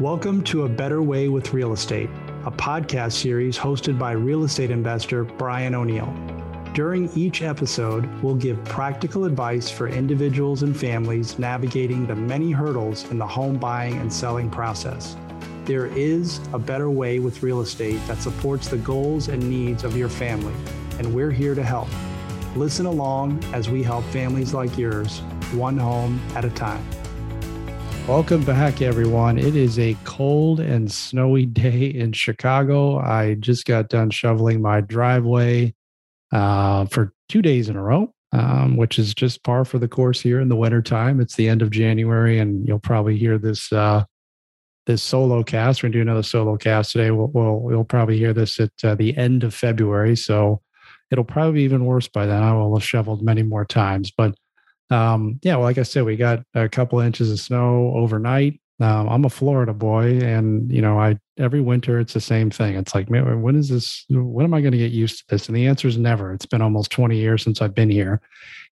Welcome to A Better Way with Real Estate, a podcast series hosted by real estate investor Brian O'Neill. During each episode, we'll give practical advice for individuals and families navigating the many hurdles in the home buying and selling process. There is a better way with real estate that supports the goals and needs of your family, and we're here to help. Listen along as we help families like yours, one home at a time. Welcome back, everyone. It is a cold and snowy day in Chicago. I just got done shoveling my driveway uh, for two days in a row, um, which is just par for the course here in the wintertime. It's the end of January, and you'll probably hear this uh, this solo cast. We're to do another solo cast today. We'll, we'll, we'll probably hear this at uh, the end of February. So it'll probably be even worse by then. I will have shoveled many more times. But um, yeah, well, like I said, we got a couple inches of snow overnight. Um, I'm a Florida boy, and you know, I every winter it's the same thing. It's like, man, when is this? When am I going to get used to this? And the answer is never. It's been almost 20 years since I've been here,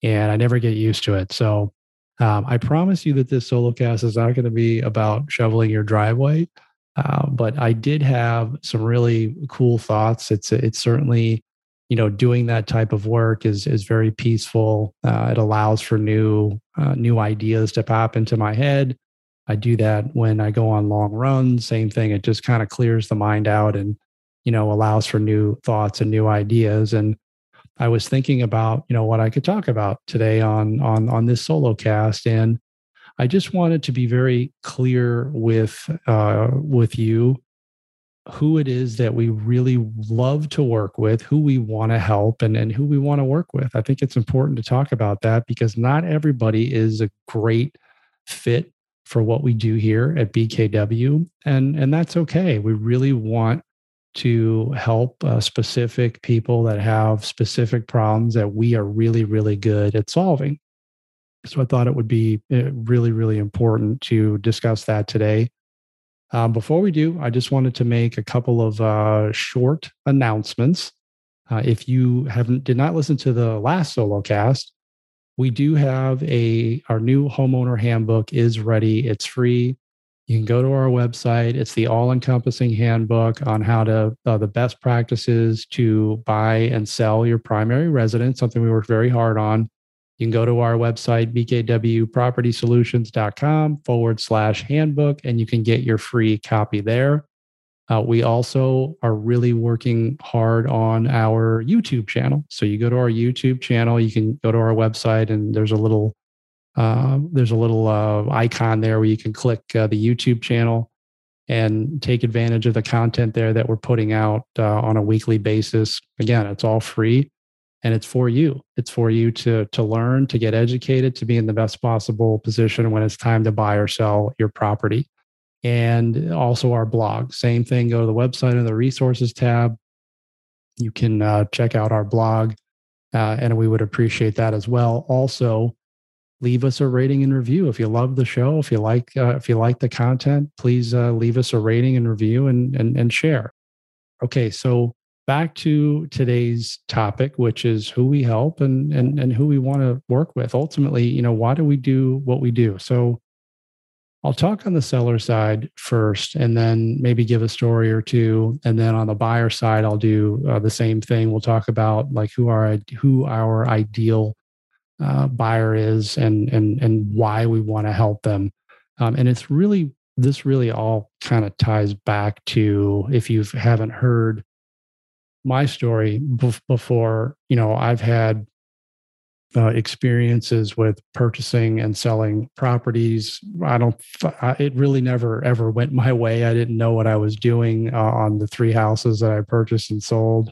and I never get used to it. So um, I promise you that this solo cast is not going to be about shoveling your driveway, uh, but I did have some really cool thoughts. It's it's certainly you know doing that type of work is is very peaceful. Uh, it allows for new uh, new ideas to pop into my head. I do that when i go on long runs same thing. It just kind of clears the mind out and you know allows for new thoughts and new ideas. And i was thinking about you know what i could talk about today on on on this solo cast and i just wanted to be very clear with uh with you who it is that we really love to work with, who we want to help, and, and who we want to work with. I think it's important to talk about that because not everybody is a great fit for what we do here at BKW. And, and that's okay. We really want to help uh, specific people that have specific problems that we are really, really good at solving. So I thought it would be uh, really, really important to discuss that today. Um, before we do, I just wanted to make a couple of uh, short announcements. Uh, if you haven't did not listen to the last solo cast, we do have a our new homeowner handbook is ready. It's free. You can go to our website. It's the all-encompassing handbook on how to uh, the best practices to buy and sell your primary residence. Something we worked very hard on. You can go to our website, bkwpropertysolutions.com forward slash handbook, and you can get your free copy there. Uh, we also are really working hard on our YouTube channel. So you go to our YouTube channel, you can go to our website, and there's a little uh, there's a little uh, icon there where you can click uh, the YouTube channel and take advantage of the content there that we're putting out uh, on a weekly basis. Again, it's all free and it's for you. It's for you to to learn to get educated to be in the best possible position when it's time to buy or sell your property. And also our blog. Same thing go to the website and the resources tab. You can uh, check out our blog uh, and we would appreciate that as well. Also leave us a rating and review. If you love the show if you like uh, if you like the content please uh, leave us a rating and review and, and and share. Okay so back to today's topic, which is who we help and and and who we want to work with. Ultimately, you know, why do we do what we do? So I'll talk on the seller side first, and then maybe give a story or two, and then on the buyer side, I'll do uh, the same thing. We'll talk about like who our who our ideal uh, buyer is, and and and why we want to help them. Um, and it's really this really all kind of ties back to if you haven't heard my story before, you know, I've had uh, experiences with purchasing and selling properties. I don't, it really never ever went my way. I didn't know what I was doing uh, on the three houses that I purchased and sold.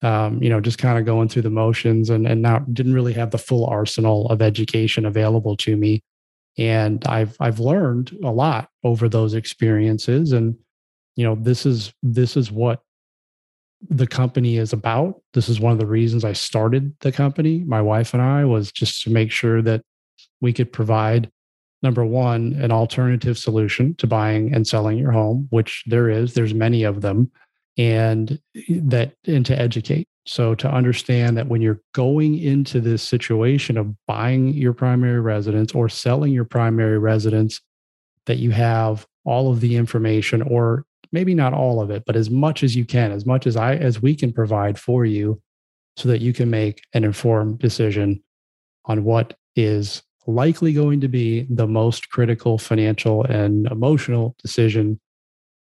Um, you know, just kind of going through the motions and, and not didn't really have the full arsenal of education available to me. And I've, I've learned a lot over those experiences. And, you know, this is, this is what the company is about. This is one of the reasons I started the company. My wife and I was just to make sure that we could provide number one an alternative solution to buying and selling your home which there is there's many of them and that and to educate so to understand that when you're going into this situation of buying your primary residence or selling your primary residence that you have all of the information or maybe not all of it, but as much as you can, as much as I as we can provide for you so that you can make an informed decision on what is likely going to be the most critical financial and emotional decision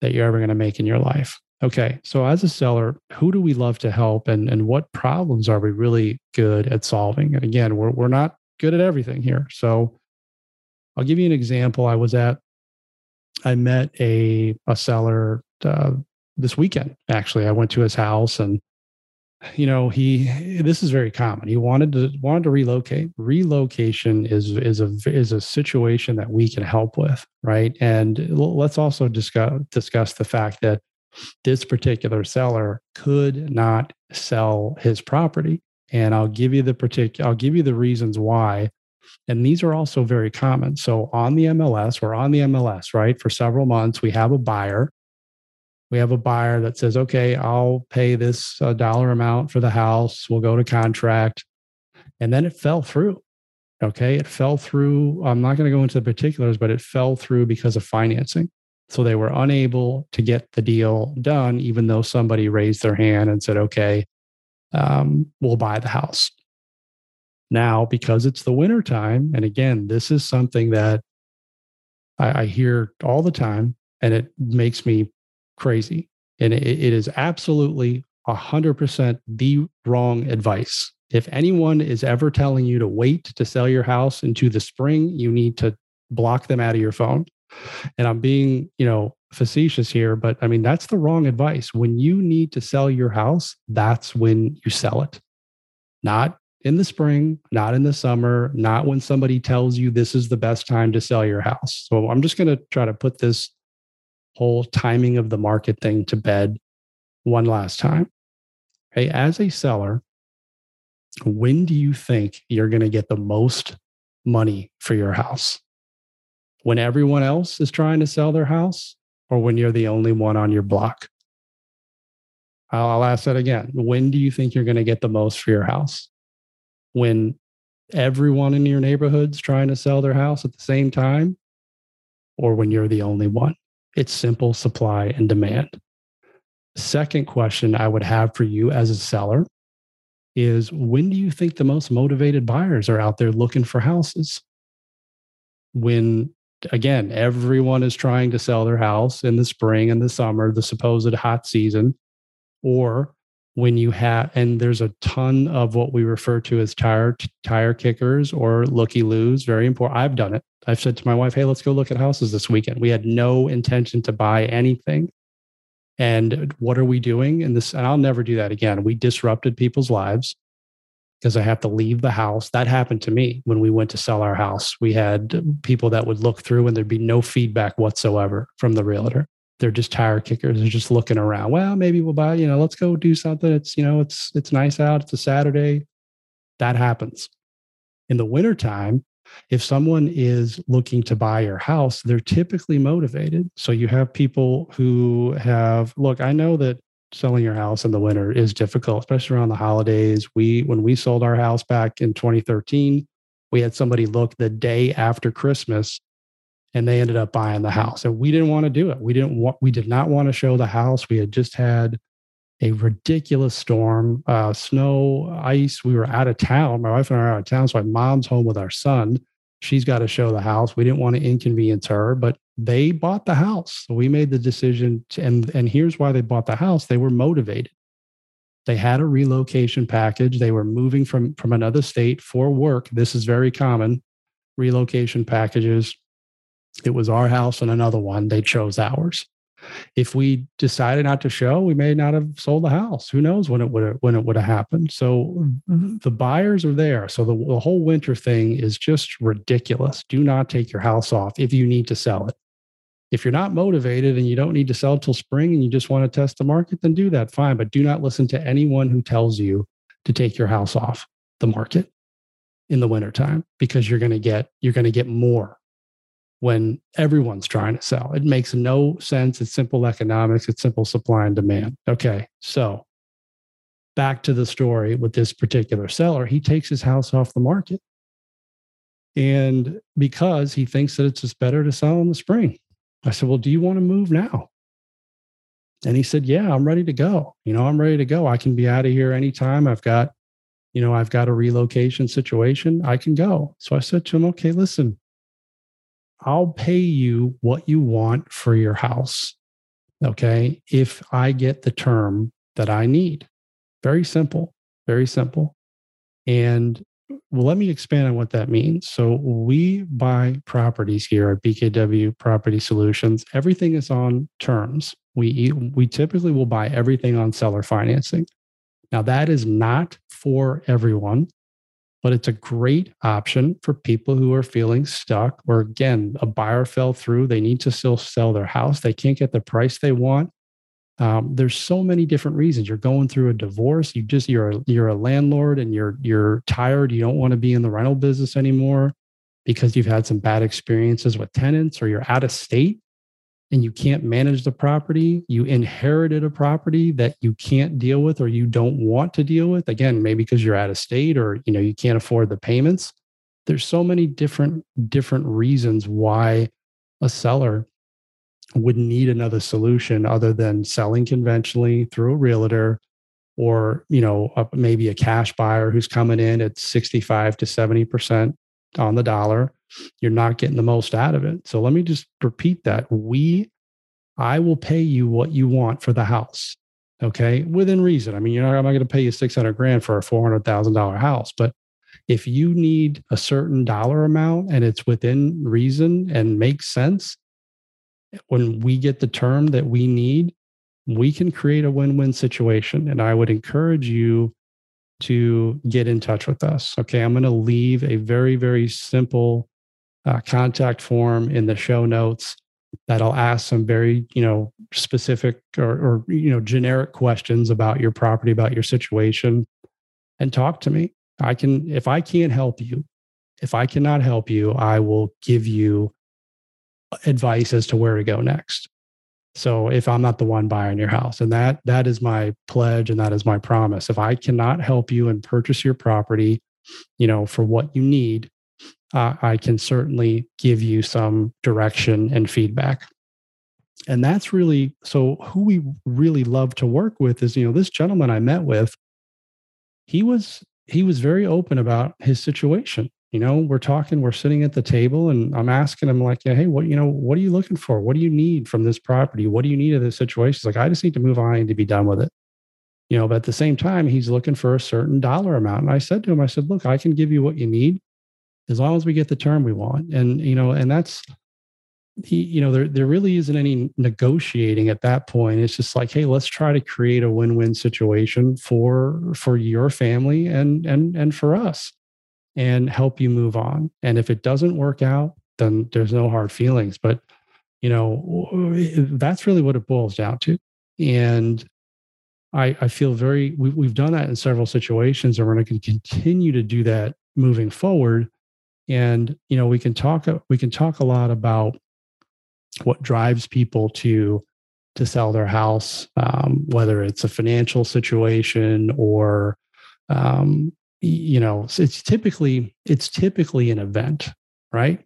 that you're ever going to make in your life. Okay, so as a seller, who do we love to help and, and what problems are we really good at solving? And again, we're, we're not good at everything here. So I'll give you an example. I was at, I met a, a seller uh, this weekend, actually. I went to his house and you know he this is very common. He wanted to wanted to relocate. Relocation is is a is a situation that we can help with right? And let's also discuss discuss the fact that this particular seller could not sell his property. And i'll give you the particular i'll give you the reasons why and these are also very common so on the mls we're on the mls right for several months we have a buyer we have a buyer that says, okay, I'll pay this uh, dollar amount for the house. We'll go to contract. And then it fell through. Okay. It fell through. I'm not going to go into the particulars, but it fell through because of financing. So they were unable to get the deal done, even though somebody raised their hand and said, okay, um, we'll buy the house. Now, because it's the winter time, and again, this is something that I, I hear all the time, and it makes me crazy. And it, it is absolutely 100% the wrong advice. If anyone is ever telling you to wait to sell your house into the spring, you need to block them out of your phone. And I'm being, you know, facetious here, but I mean, that's the wrong advice. When you need to sell your house, that's when you sell it. Not in the spring, not in the summer, not when somebody tells you this is the best time to sell your house. So I'm just going to try to put this whole timing of the market thing to bed one last time. Okay, as a seller, when do you think you're going to get the most money for your house? When everyone else is trying to sell their house or when you're the only one on your block? I'll ask that again. When do you think you're going to get the most for your house? When everyone in your neighborhood's trying to sell their house at the same time or when you're the only one? It's simple supply and demand. Second question I would have for you as a seller is when do you think the most motivated buyers are out there looking for houses? When, again, everyone is trying to sell their house in the spring and the summer, the supposed hot season, or when you have, and there's a ton of what we refer to as tire tire kickers or looky loos. Very important. I've done it. I've said to my wife, "Hey, let's go look at houses this weekend." We had no intention to buy anything, and what are we doing? And this, and I'll never do that again. We disrupted people's lives because I have to leave the house. That happened to me when we went to sell our house. We had people that would look through, and there'd be no feedback whatsoever from the realtor they're just tire kickers. They're just looking around. Well, maybe we'll buy, you know, let's go do something. It's, you know, it's it's nice out. It's a Saturday. That happens. In the wintertime, if someone is looking to buy your house, they're typically motivated. So you have people who have, look, I know that selling your house in the winter is difficult, especially around the holidays. We when we sold our house back in 2013, we had somebody look the day after Christmas and they ended up buying the house. And we didn't want to do it. We didn't want we did not want to show the house. We had just had a ridiculous storm uh, snow ice. We were out of town. My wife and i are out of town so my mom's home with our son. She's got to show the house. We didn't want to inconvenience her but they bought the house. So we made the decision to, and and here's why they bought the house. They were motivated. They had a relocation package. They were moving from from another state for work. This is very common. Relocation packages it was our house and another one. They chose ours. If we decided not to show, we may not have sold the house. Who knows when it would have, when it would have happened? So mm-hmm. the buyers are there. So the, the whole winter thing is just ridiculous. Do not take your house off if you need to sell it. If you're not motivated and you don't need to sell till spring and you just want to test the market, then do that. Fine. But do not listen to anyone who tells you to take your house off the market in the wintertime because you're going to get you're going to get more when everyone's trying to sell. It makes no sense. It's simple economics, it's simple supply and demand. Okay, so back to the story with this particular seller, he takes his house off the market. And because he thinks that it's just better to sell in the spring. I said, Well, do you want to move now? And he said, Yeah, I'm ready to go. You know, I'm ready to go. I can be out of here anytime. I've got, you know, I've got a relocation situation. I can go. So I said to him, Okay, listen, I'll pay you what you want for your house. Okay. If I get the term that I need. Very simple, very simple. And let me expand on what that means. So we buy properties here at BKW Property Solutions. Everything is on terms. We we typically will buy everything on seller financing. Now that is not for everyone, but it's a great option for people who are feeling stuck or again, a buyer fell through, they need to still sell their house, they can't get the price they want. Um, there's so many different reasons. You're going through a divorce. You just you're a, you're a landlord and you're you're tired. You don't want to be in the rental business anymore because you've had some bad experiences with tenants, or you're out of state and you can't manage the property. You inherited a property that you can't deal with or you don't want to deal with. Again, maybe because you're out of state or you know you can't afford the payments. There's so many different different reasons why a seller would need another solution other than selling conventionally through a realtor or you know maybe a cash buyer who's coming in at 65 to 70% on the dollar you're not getting the most out of it. So let me just repeat that. We i will pay you what you want for the house okay? Within reason. I mean you're not i'm not going to pay you 600 grand for a $400000 house but if you need a certain dollar amount and it's within reason and makes sense when we get the term that we need, we can create a win win situation. And I would encourage you to get in touch with us. Okay. I'm going to leave a very, very simple uh, contact form in the show notes that I'll ask some very, you know, specific or, or, you know, generic questions about your property, about your situation, and talk to me. I can, if I can't help you, if I cannot help you, I will give you advice as to where to go next. So if I'm not the one buying your house, and that that is my pledge and that is my promise. If I cannot help you and purchase your property, you know, for what you need, uh, I can certainly give you some direction and feedback. And that's really so who we really love to work with is, you know, this gentleman I met with, he was he was very open about his situation you know we're talking we're sitting at the table and i'm asking him like yeah, hey what you know what are you looking for? What do you need from this property? What do you need of this situation? He's like i just need to move on and to be done with it. You know but at the same time he's looking for a certain dollar amount. And i said to him i said look i can give you what you need as long as we get the term we want. And you know and that's he you know there there really isn't any negotiating at that point. It's just like hey let's try to create a win-win situation for for your family and and and for us and help you move on. And if it doesn't work out, then there's no hard feelings. But, you know, that's really what it boils down to. And I, I feel very, we, we've done that in several situations and we're going to continue to do that moving forward. And, you know, we can talk, we can talk a lot about what drives people to, to sell their house, um, whether it's a financial situation or um, you know it's typically it's typically an event right?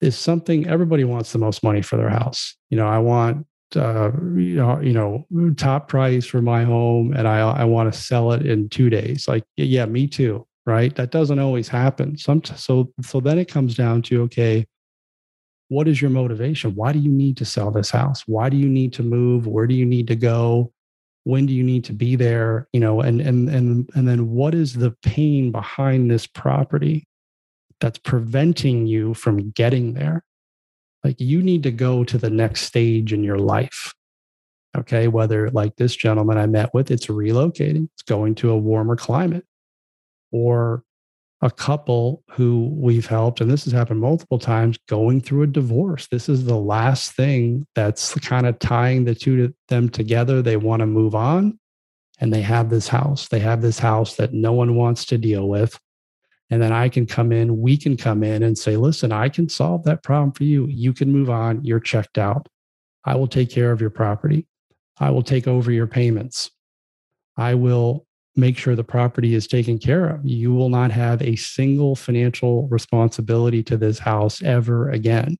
Is something everybody wants the most money for their house. You know i want uh, you know you know top price for my home and i i want to sell it in 2 days. Like yeah me too right? That doesn't always happen. Some so so then it comes down to okay what is your motivation? Why do you need to sell this house? Why do you need to move? Where do you need to go when do you need to be there you know and and and and then what is the pain behind this property that's preventing you from getting there? Like you need to go to the next stage in your life okay? Whether like this gentleman i met with it's relocating it's going to a warmer climate or a couple who we've helped, and this has happened multiple times, going through a divorce. This is the last thing that's kind of tying the two of them together. They want to move on and they have this house. They have this house that no one wants to deal with. And then I can come in, we can come in and say, listen, I can solve that problem for you. You can move on. You're checked out. I will take care of your property. I will take over your payments. I will make sure the property is taken care of. You will not have a single financial responsibility to this house ever again.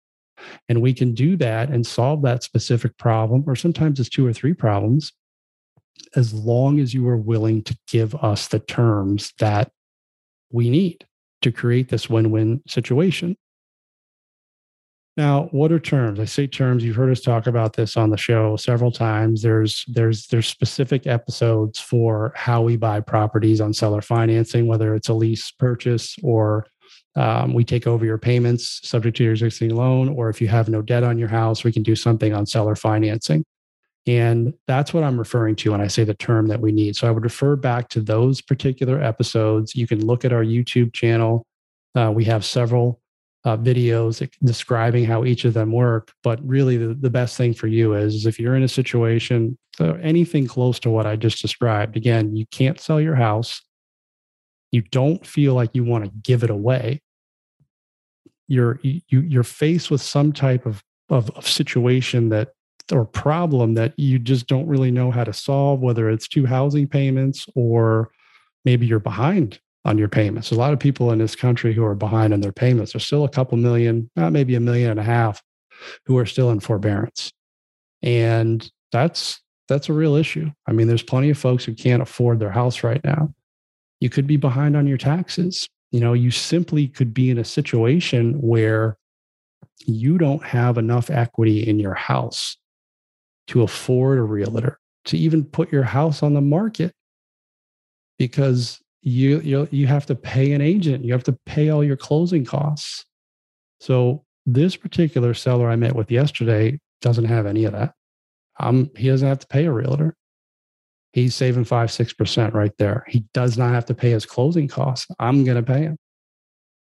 And we can do that and solve that specific problem, or sometimes it's two or three problems, as long as you are willing to give us the terms that we need to create this win win situation. Now, what are terms? I say terms. You've heard us talk about this on the show several times. There's there's there's specific episodes for how we buy properties on seller financing, whether it's a lease purchase or um, we take over your payments subject to your existing loan, or if you have no debt on your house, we can do something on seller financing. And that's what I'm referring to when I say the term that we need. So I would refer back to those particular episodes. You can look at our YouTube channel. Uh, we have several uh, videos describing how each of them work. But really, the, the best thing for you is, is if you're in a situation, so anything close to what I just described, again, you can't sell your house. You don't feel like you want to give it away. You're you, you're faced with some type of, of, of situation that or problem that you just don't really know how to solve, whether it's two housing payments or maybe you're behind on your payments. a lot of people in this country who are behind on their payments. There's still a couple million, maybe a million and a half, who are still in forbearance, and that's that's a real issue. I mean, there's plenty of folks who can't afford their house right now. You could be behind on your taxes. You know, you simply could be in a situation where you don't have enough equity in your house to afford a realtor, to even put your house on the market because you you you have to pay an agent, you have to pay all your closing costs. So this particular seller I met with yesterday doesn't have any of that. Um, he doesn't have to pay a realtor. He's saving five, six percent right there. He does not have to pay his closing costs. I'm going to pay him.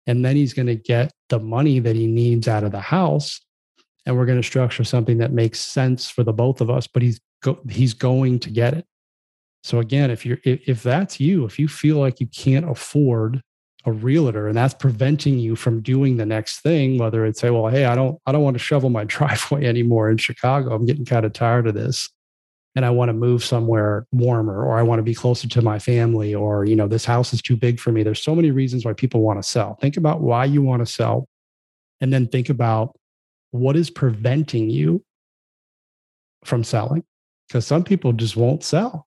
And then he's going to get the money that he needs out of the house and we're going to structure something that makes sense for the both of us but he's go, he's going to get it so again if you're if, that's you if you feel like you can't afford a realtor and that's preventing you from doing the next thing whether it's say well hey i don't i don't want to shovel my driveway anymore in chicago i'm getting kind of tired of this and i want to move somewhere warmer or i want to be closer to my family or you know this house is too big for me there's so many reasons why people want to sell think about why you want to sell and then think about what is preventing you from selling? Because some people just won't sell.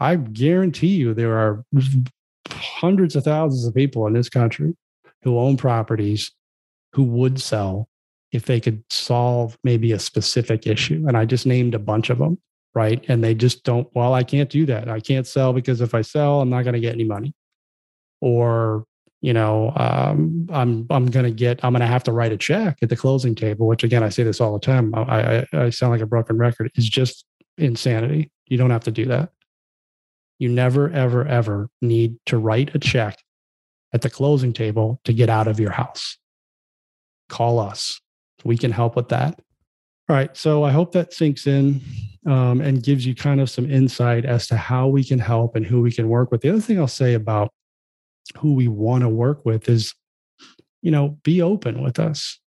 I guarantee you there are hundreds of thousands of people in this country who own properties who would sell if they could solve maybe a specific issue. And I just named a bunch of them, right? And they just don't, well, I can't do that. I can't sell because if I sell, I'm not going to get any money. Or you know, um, I'm I'm gonna get I'm gonna have to write a check at the closing table, which again I say this all the time. I, I, I sound like a broken record. It's just insanity. You don't have to do that. You never ever ever need to write a check at the closing table to get out of your house. Call us. We can help with that. All right. So I hope that sinks in um, and gives you kind of some insight as to how we can help and who we can work with. The other thing I'll say about who we want to work with is, you know, be open with us.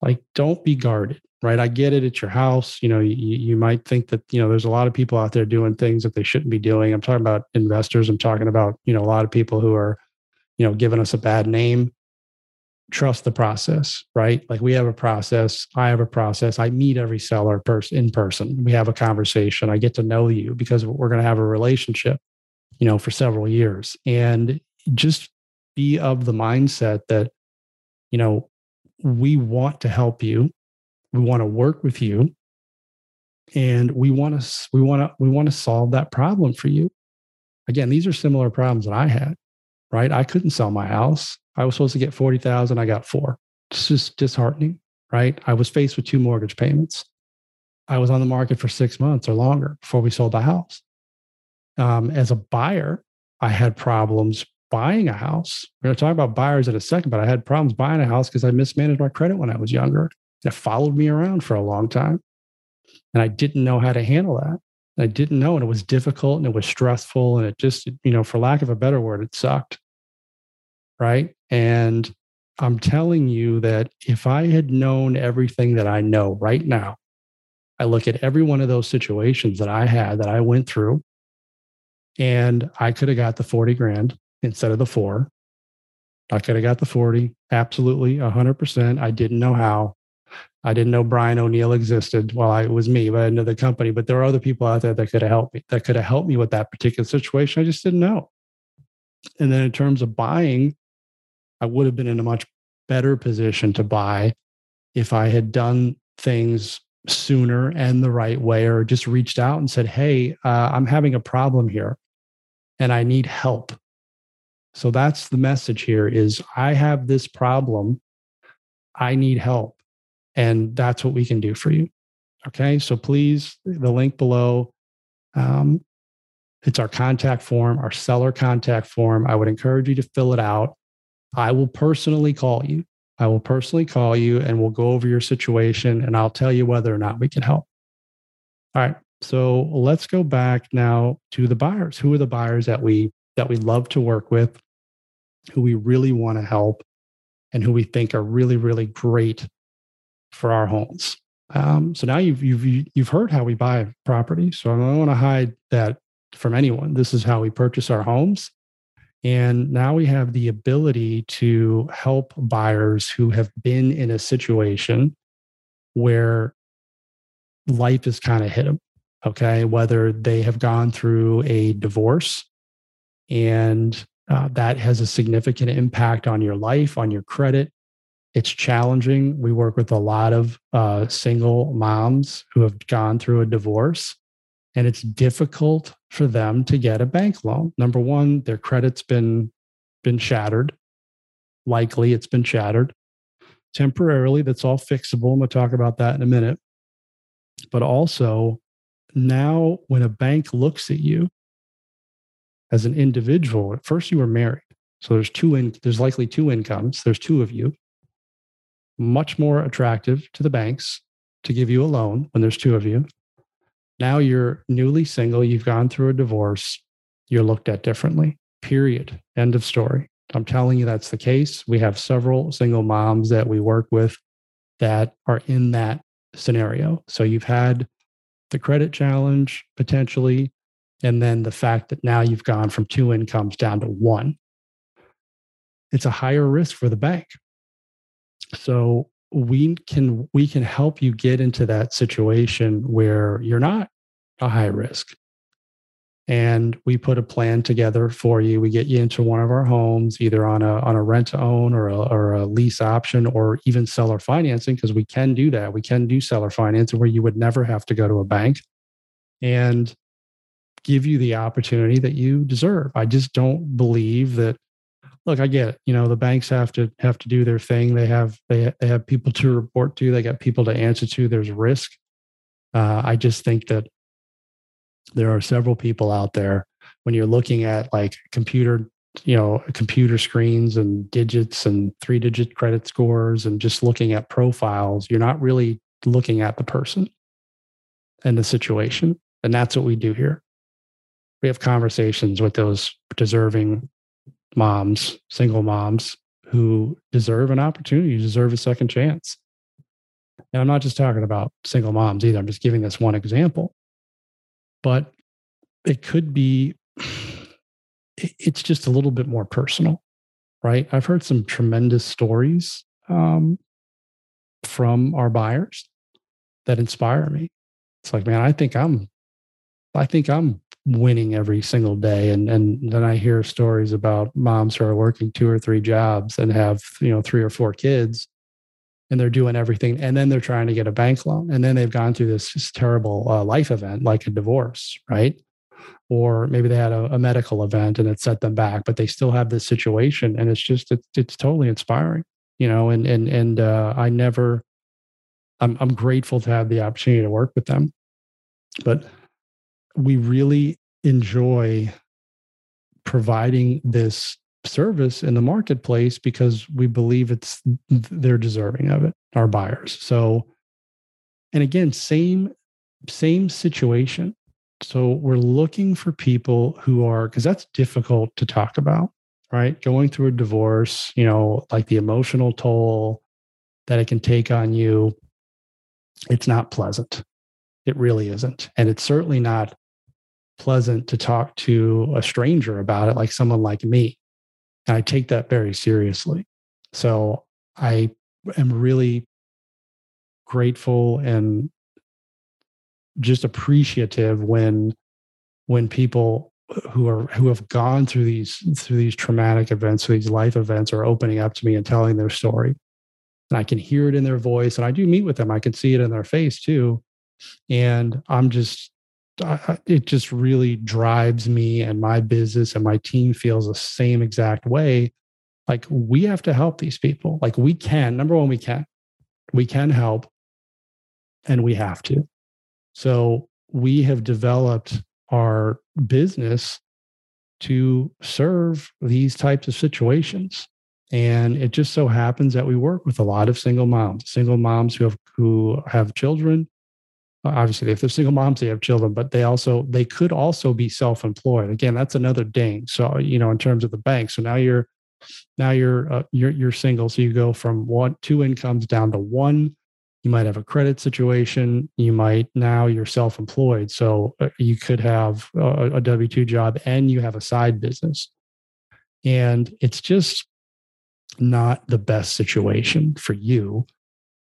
Like, don't be guarded, right? I get it. It's your house. You know, you, you might think that, you know, there's a lot of people out there doing things that they shouldn't be doing. I'm talking about investors. I'm talking about, you know, a lot of people who are, you know, giving us a bad name. Trust the process, right? Like we have a process. I have a process. I meet every seller person in person. We have a conversation. I get to know you because we're going to have a relationship, you know, for several years. And just be of the mindset that, you know, we want to help you. We want to work with you. And we want to, we want to, we want to solve that problem for you. Again, these are similar problems that I had, right? I couldn't sell my house. I was supposed to get 40,000. I got four. It's just disheartening, right? I was faced with two mortgage payments. I was on the market for six months or longer before we sold the house. Um, as a buyer, I had problems buying a house. We're going to talk about buyers in a second, but I had problems buying a house because I mismanaged my credit when I was younger. It followed me around for a long time. And I didn't know how to handle that. I didn't know. And it was difficult and it was stressful. And it just, you know, for lack of a better word, it sucked. Right. And I'm telling you that if I had known everything that I know right now, I look at every one of those situations that I had that I went through And I could have got the 40 grand instead of the four. I could have got the 40, absolutely 100%. I didn't know how. I didn't know Brian O'Neill existed. Well, I, it was me, but I didn't know the company. But there are other people out there that could have helped me, that could have helped me with that particular situation. I just didn't know. And then in terms of buying, I would have been in a much better position to buy if I had done things sooner and the right way, or just reached out and said, Hey, uh, I'm having a problem here and I need help. So that's the message here is I have this problem. I need help. And that's what we can do for you. Okay. So please, the link below, um, it's our contact form, our seller contact form. I would encourage you to fill it out. I will personally call you. I will personally call you and we'll go over your situation and I'll tell you whether or not we can help. All right. So let's go back now to the buyers. Who are the buyers that we that we love to work with, who we really want to help, and who we think are really, really great for our homes. Um, so now you've you've you've heard how we buy property. So I don't want to hide that from anyone. This is how we purchase our homes. And now we have the ability to help buyers who have been in a situation where life has kind of hit them. Okay. Whether they have gone through a divorce and uh, that has a significant impact on your life, on your credit. It's challenging. We work with a lot of uh, single moms who have gone through a divorce and it's difficult for them to get a bank loan. Number one, their credit's been been shattered. Likely, it's been shattered temporarily. That's all fixable. I'm going to talk about that in a minute. But also, now when a bank looks at you as an individual, at first you were married, so there's two in, there's likely two incomes. There's two of you. Much more attractive to the banks to give you a loan when there's two of you. Now you're newly single, you've gone through a divorce, you're looked at differently. Period. End of story. I'm telling you that's the case. We have several single moms that we work with that are in that scenario. So you've had the credit challenge potentially, and then the fact that now you've gone from two incomes down to one. It's a higher risk for the bank. So we can we can help you get into that situation where you're not a high risk. And we put a plan together for you. We get you into one of our homes either on a on a rent to own or a, or a lease option or even seller financing because we can do that. We can do seller financing where you would never have to go to a bank and give you the opportunity that you deserve. I just don't believe that look, I get it. You know, the banks have to have to do their thing. They have they they have people to report to. They got people to answer to. There's risk. Uh, I just think that there are several people out there when you're looking at like computer, you know, computer screens and digits and three digit credit scores and just looking at profiles. You're not really looking at the person and the situation, and that's what we do here. We have conversations with those deserving moms, single moms who deserve an opportunity, deserve a second chance. And I'm not just talking about single moms either. I'm just giving this one example. But it could be, it's just a little bit more personal, right? I've heard some tremendous stories um, from our buyers that inspire me. It's like, man, I think I'm, I think I'm winning every single day. And and then i hear stories about moms who are working two or three jobs and have you know three or four kids and they're doing everything and then they're trying to get a bank loan and then they've gone through this terrible uh, life event like a divorce right? Or maybe they had a, a, medical event and it set them back but they still have this situation and it's just it's, it's totally inspiring you know? And and and uh, i never I'm, I'm grateful to have the opportunity to work with them but we really enjoy providing this service in the marketplace because we believe it's they're deserving of it our buyers. So and again same same situation. So we're looking for people who are because that's difficult to talk about right? Going through a divorce you know like the emotional toll that it can take on you it's not pleasant. It really isn't. And it's certainly not pleasant to talk to a stranger about it, like someone like me. And I take that very seriously. So I am really grateful and just appreciative when when people who are who have gone through these through these traumatic events, through these life events, are opening up to me and telling their story. And I can hear it in their voice, and I do meet with them. I can see it in their face too, and I'm just It just really drives me and my business and my team feels the same exact way. Like we have to help these people. Like we can. Number one, we can. We can help, and we have to. So we have developed our business to serve these types of situations. And it just so happens that we work with a lot of single moms, single moms who have who have children. Obviously, if they're single moms, they have children, but they also they could also be self-employed. Again, that's another ding. So you know, in terms of the bank, so now you're now you're uh, you're you're single, so you go from one two incomes down to one. You might have a credit situation. You might now you're self-employed. So uh, you could have a, a w2 job and you have a side business. And it's just not the best situation for you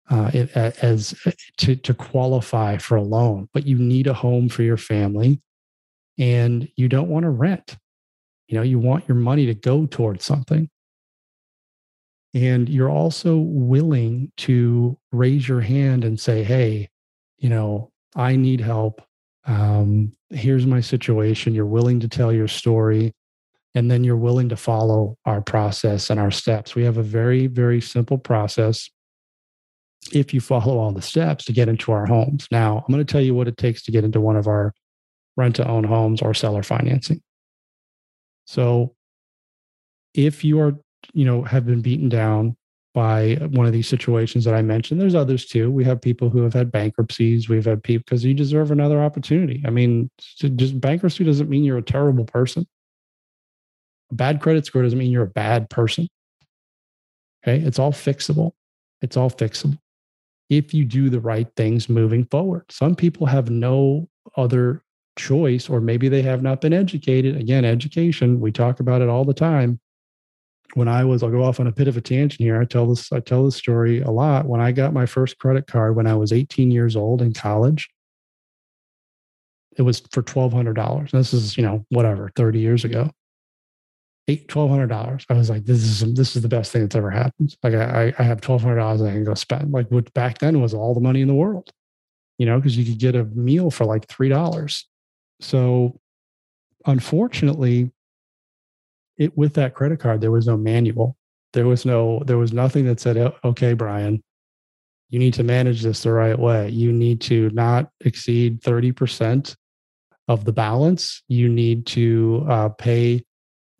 uh, as uh, to, to qualify for a loan but you need a home for your family and you don't want to rent. You know you want your money to go towards something. And you're also willing to raise your hand and say hey you know i need help. Um, here's my situation. You're willing to tell your story and then you're willing to follow our process and our steps. We have a very very simple process if you follow all the steps to get into our homes now i'm going to tell you what it takes to get into one of our rent to own homes or seller financing so if you are you know, have been beaten down by one of these situations that I mentioned. There's others too. We have people who have had bankruptcies. We've had people because you deserve another opportunity. I mean, just bankruptcy doesn't mean you're a terrible person. A bad credit score doesn't mean you're a bad person. Okay. It's all fixable. It's all fixable if you do the right things moving forward. Some people have no other choice, or maybe they have not been educated. Again, education, we talk about it all the time when I was, I'll go off on a bit of a tangent here. I tell this, I tell this story a lot. When I got my first credit card when I was 18 years old in college, it was for $1,200. This is, you know, whatever, 30 years ago. Eight, $1,200. I was like, this is, this is the best thing that's ever happened. Like I, I have $1,200 I can go spend like back then was all the money in the world, you know, because you could get a meal for like $3. So unfortunately, it with that credit card there was no manual there was no there was nothing that said okay brian you need to manage this the right way you need to not exceed 30% of the balance you need to uh, pay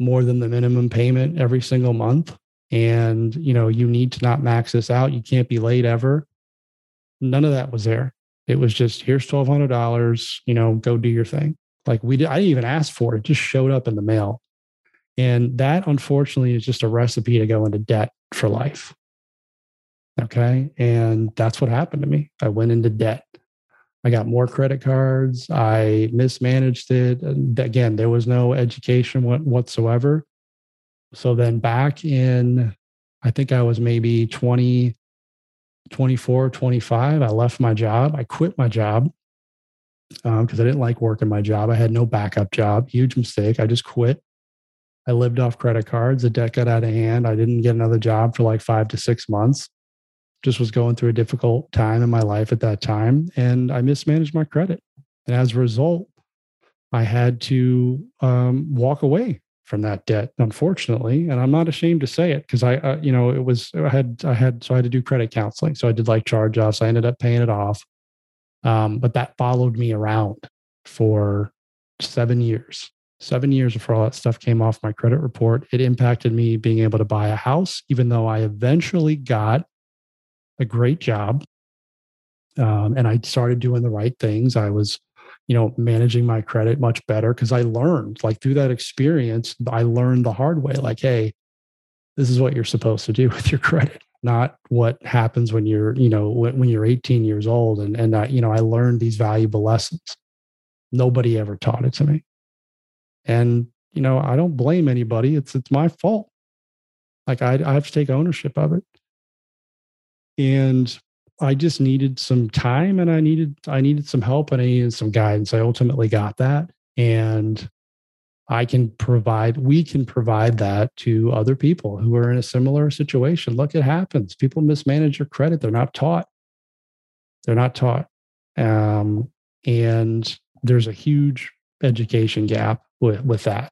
more than the minimum payment every single month and you know you need to not max this out you can't be late ever none of that was there it was just here's $1200 you know go do your thing like we did i didn't even ask for it, it just showed up in the mail and that, unfortunately, is just a recipe to go into debt for life. Okay. And that's what happened to me. I went into debt. I got more credit cards. I mismanaged it. And again, there was no education whatsoever. So then back in, I think I was maybe 20, 24, 25, I left my job. I quit my job because um, I didn't like working my job. I had no backup job. Huge mistake. I just quit. I lived off credit cards. The debt got out of hand. I didn't get another job for like five to six months. Just was going through a difficult time in my life at that time. And I mismanaged my credit. And as a result, I had to um, walk away from that debt, unfortunately. And I'm not ashamed to say it because I, uh, you know, it was, I had, I had, so I had to do credit counseling. So I did like charge offs. I ended up paying it off. Um, but that followed me around for seven years seven years before all that stuff came off my credit report. It impacted me being able to buy a house, even though I eventually got a great job. Um, and I started doing the right things. I was, you know, managing my credit much better because I learned, like through that experience, I learned the hard way. Like, hey, this is what you're supposed to do with your credit, not what happens when you're, you know, when, when you're 18 years old. And and I, you know, I learned these valuable lessons. Nobody ever taught it to me. And, you know, I don't blame anybody. It's it's my fault. Like I, I have to take ownership of it. And I just needed some time and I needed I needed some help and I needed some guidance. I ultimately got that. And I can provide, we can provide that to other people who are in a similar situation. Look, it happens. People mismanage your credit. They're not taught. They're not taught. Um, and there's a huge education gap with, with that.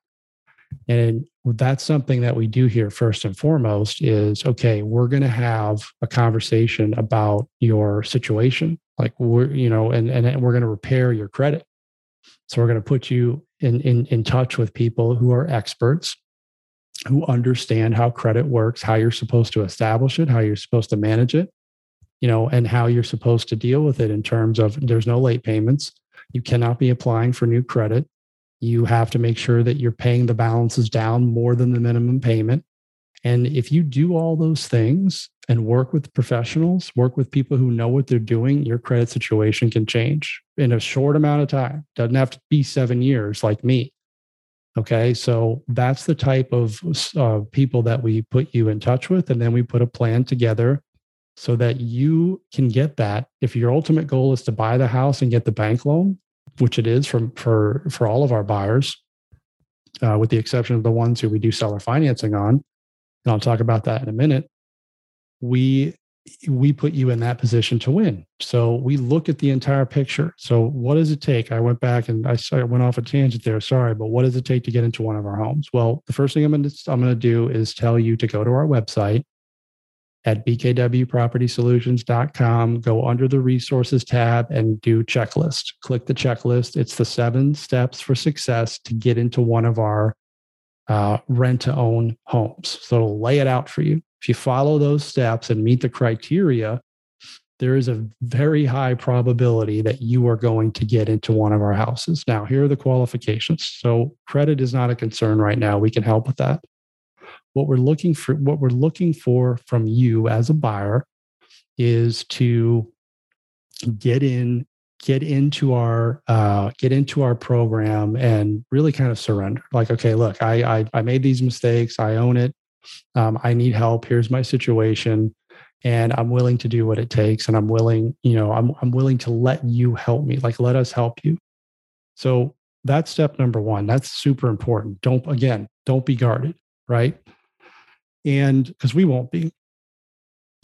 And that's something that we do here first and foremost is okay, we're going to have a conversation about your situation. Like we're, you know, and, and we're going to repair your credit. So we're going to put you in, in, in touch with people who are experts who understand how credit works, how you're supposed to establish it, how you're supposed to manage it, you know, and how you're supposed to deal with it in terms of there's no late payments. You cannot be applying for new credit. You have to make sure that you're paying the balances down more than the minimum payment. And if you do all those things and work with professionals, work with people who know what they're doing, your credit situation can change in a short amount of time. Doesn't have to be seven years like me. Okay. So that's the type of uh, people that we put you in touch with. And then we put a plan together so that you can get that. If your ultimate goal is to buy the house and get the bank loan, which it is for, for, for all of our buyers, uh, with the exception of the ones who we do seller financing on, and I'll talk about that in a minute, we we put you in that position to win. So we look at the entire picture. So what does it take? I went back and I, I went off a tangent there. Sorry, but what does it take to get into one of our homes? Well, the first thing I'm going to I'm going to do is tell you to go to our website at bkwpropertysolutions.com. Go under the resources tab and do checklist. Click the checklist. It's the seven steps for success to get into one of our uh, rent to own homes. So it'll lay it out for you. If you follow those steps and meet the criteria, there is a very high probability that you are going to get into one of our houses. Now, here are the qualifications. So, credit is not a concern right now. We can help with that. What we're looking for, what we're looking for from you as a buyer is to get in get into our uh, get into our program and really kind of surrender. Like okay look I, I i made these mistakes. I own it. Um, i need help. Here's my situation. And i'm willing to do what it takes. And i'm willing you know i'm, I'm willing to let you help me. Like let us help you. So that's step number one. That's super important. Don't again don't be guarded right and because we won't be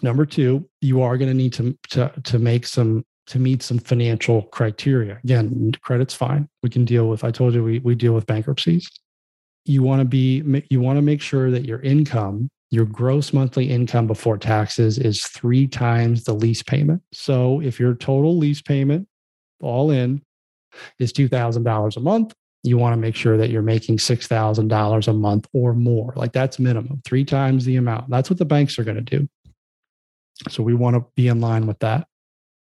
number two you are going to need to to to make some to meet some financial criteria. Again, credit's fine. We can deal with, I told you, we, we deal with bankruptcies. You want to be, you want to make sure that your income, your gross monthly income before taxes is three times the lease payment. So if your total lease payment all in is $2,000 a month, you want to make sure that you're making $6,000 a month or more. Like that's minimum, three times the amount. That's what the banks are going to do. So we want to be in line with that.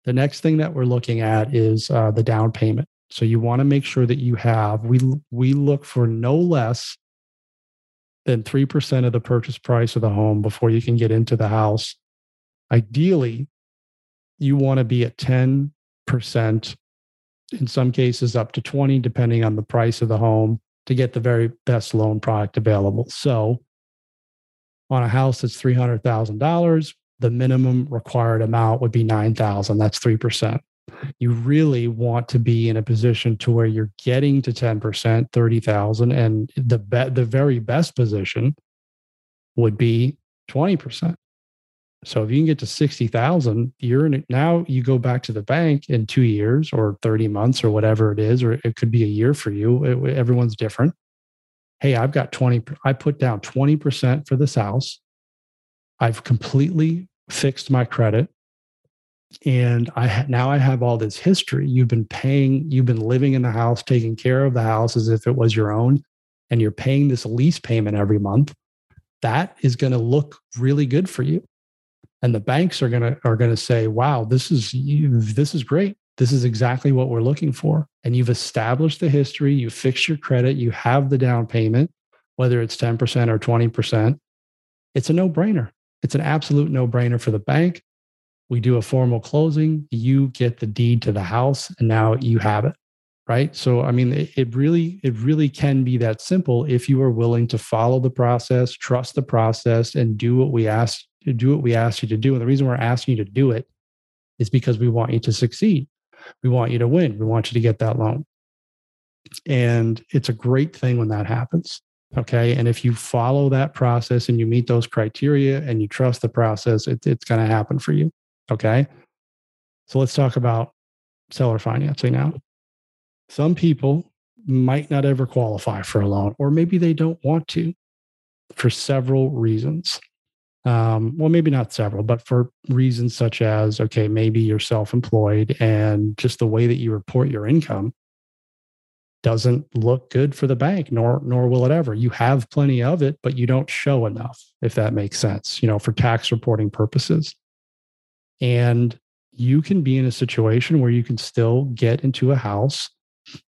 The next thing that we're looking at is uh, the down payment. So you want to make sure that you have we we look for no less than 3% of the purchase price of the home before you can get into the house. Ideally, you want to be at 10%, in some cases up to 20 depending on the price of the home to get the very best loan product available. So on a house that's $300,000, the minimum required amount would be 9,000. That's 3%. You really want to be in a position to where you're getting to 10%, 30,000 and the be- the very best position would be 20%. So if you can get to 60,000, you're in it now you go back to the bank in 2 years or 30 months or whatever it is or it could be a year for you. It, everyone's different. Hey, I've got 20 I put down 20% for this house I've completely fixed my credit and I ha- now I have all this history. You've been paying, you've been living in the house, taking care of the house as if it was your own, and you're paying this lease payment every month. That is going to look really good for you, and the banks are going to are going to say, "Wow, this is this is great. This is exactly what we're looking for." And you've established the history, you fixed your credit, you have the down payment, whether it's ten percent or twenty percent. It's a no brainer. It's an absolute no brainer for the bank. We do a formal closing. You get the deed to the house, and now you have it. right so i mean it, really it really can be that simple if you are willing to follow the process trust the process and do what we ask do what we ask you to do. And the reason we're asking you to do it is because we want you to succeed. We want you to win. We want you to get that loan. And it's a great thing when that happens okay? And if you follow that process and you meet those criteria and you trust the process it, it's going to happen for you okay? So let's talk about seller financing now. Some people might not ever qualify for a loan, or maybe they don't want to for several reasons. Um, well, maybe not several, but for reasons such as okay, maybe you're self employed and just the way that you report your income doesn't look good for the bank nor nor will it ever. You have plenty of it but you don't show enough if that makes sense you know for tax reporting purposes. And you can be in a situation where you can still get into a house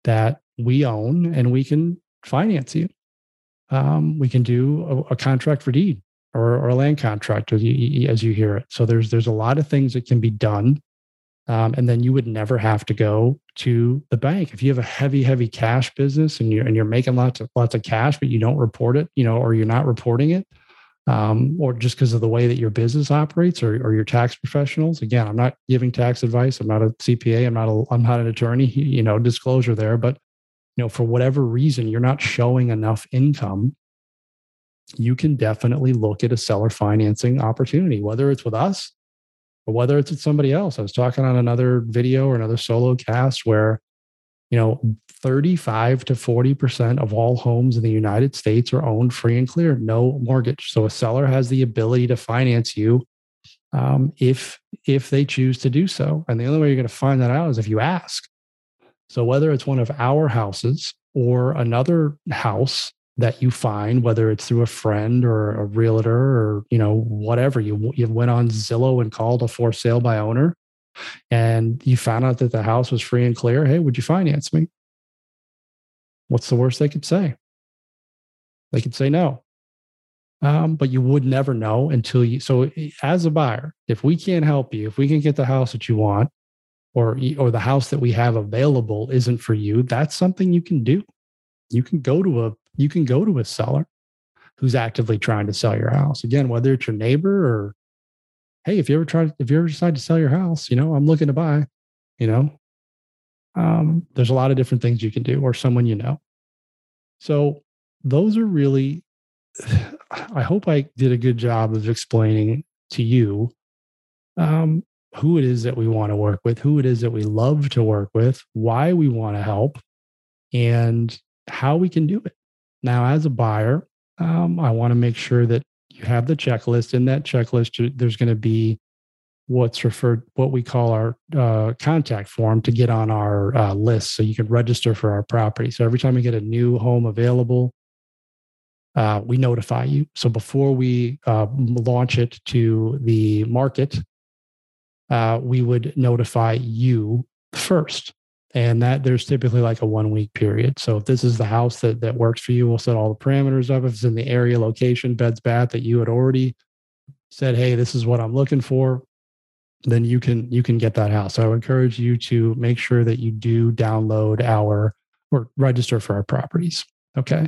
that we own and we can finance you. Um, we can do a, a, contract for deed or, or a land contract as you, as you hear it. So there's there's a lot of things that can be done. Um, and then you would never have to go to the bank if you have a heavy, heavy cash business and you're and you're making lots of lots of cash, but you don't report it, you know, or you're not reporting it um, or just because of the way that your business operates or, or your tax professionals. Again, I'm not giving tax advice. I'm not a CPA. I'm not a, I'm not an attorney. You know, disclosure there. But you know, for whatever reason, you're not showing enough income. You can definitely look at a seller financing opportunity, whether it's with us or whether it's with somebody else. I was talking on another video or another solo cast where, you know, 35 to 40% of all homes in the United States are owned free and clear, no mortgage. So a seller has the ability to finance you um, if if they choose to do so. And the only way you're going to find that out is if you ask. So whether it's one of our houses or another house that you find, whether it's through a friend or a realtor or you know whatever, you you went on Zillow and called a for sale by owner, and you found out that the house was free and clear. Hey, would you finance me? what's the worst they could say? They could say no. Um, but you would never know until you. So, as a buyer, if we can't help you, if we can get the house that you want, or or the house that we have available isn't for you, that's something you can do. You can go to a you can go to a seller who's actively trying to sell your house. Again, whether it's your neighbor or hey, if you ever try if you ever decide to sell your house, you know, I'm looking to buy, you know, um, there's a lot of different things you can do, or someone you know. So those are really, I hope I did a good job of explaining to you um, who it is that we want to work with, who it is that we love to work with, why we want to help, and how we can do it. Now, as a buyer, um, I want to make sure that you have the checklist. In that checklist, there's going to be what's referred what we call our uh, contact form to get on our uh, list so you can register for our property. So every time we get a new home available uh, we notify you. So before we uh, launch it to the market uh, we would notify you first and that there's typically like a one week period so if this is the house that that works for you we'll set all the parameters up if it's in the area location beds bath that you had already said hey this is what i'm looking for then you can you can get that house. So I would encourage you to make sure that you do download our or register for our properties. Okay.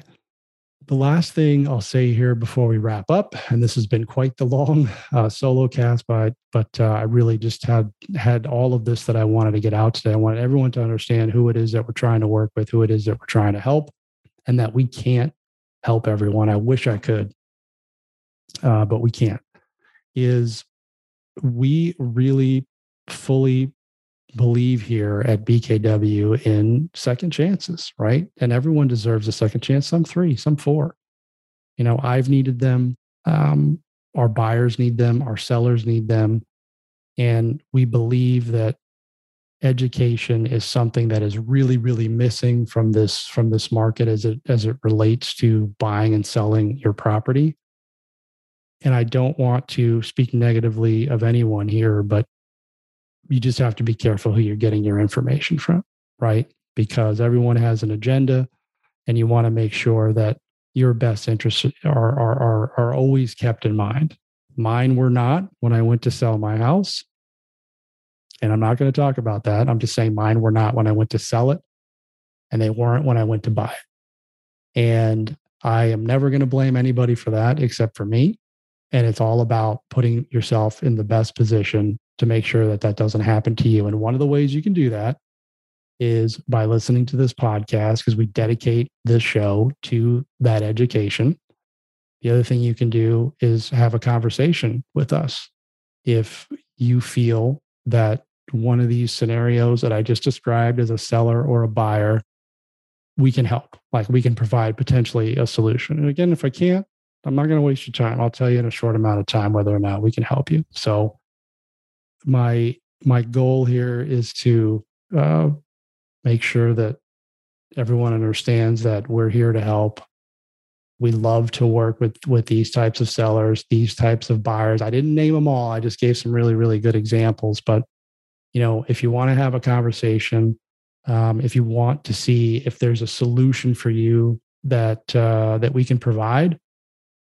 The last thing I'll say here before we wrap up, and this has been quite the long uh, solo cast, but but uh, I really just had had all of this that I wanted to get out today. I wanted everyone to understand who it is that we're trying to work with, who it is that we're trying to help, and that we can't help everyone. I wish I could, uh, but we can't. Is we really fully believe here at BKW in second chances, right? And everyone deserves a second chance, some three, some four. You know, I've needed them. Um, our buyers need them, our sellers need them. And we believe that education is something that is really really missing from this from this market as it as it relates to buying and selling your property and I don't want to speak negatively of anyone here, but you just have to be careful who you're getting your information from, right? Because everyone has an agenda and you want to make sure that your best interests are, are, are, are always kept in mind. Mine were not when I went to sell my house. And I'm not going to talk about that. I'm just saying mine were not when I went to sell it. and they weren't when I went to buy it. And I am never going to blame anybody for that except for me. And it's all about putting yourself in the best position to make sure that that doesn't happen to you. And one of the ways you can do that is by listening to this podcast because we dedicate this show to that education. The other thing you can do is have a conversation with us. If you feel that one of these scenarios that I just described as a seller or a buyer, we can help. Like we can provide potentially a solution. And again, if I can't, I'm not going to waste your time. I'll tell you in a short amount of time whether or not we can help you. So my my goal here is to uh, make sure that everyone understands that we're here to help. We love to work with with these types of sellers, these types of buyers. I didn't name them all. I just gave some really really good examples. But you know, if you want to have a conversation, um, if you want to see if there's a solution for you that uh, that we can provide,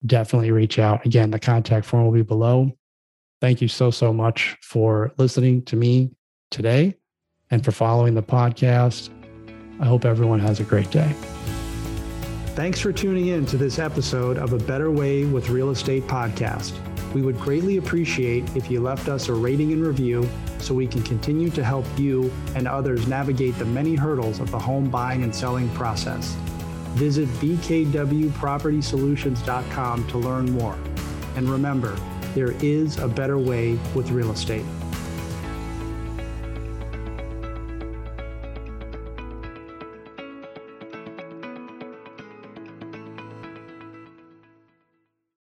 definitely reach out. Again, the contact form will be below. Thank you so, so much for listening to me today and for following the podcast. I hope everyone has a great day. Thanks for tuning in to this episode of A Better Way with Real Estate podcast. We would greatly appreciate if you left us a rating and review so we can continue to help you and others navigate the many hurdles of the home buying and selling process. Visit bkwpropertysolutions.com to learn more. And remember, there is a better way with real estate.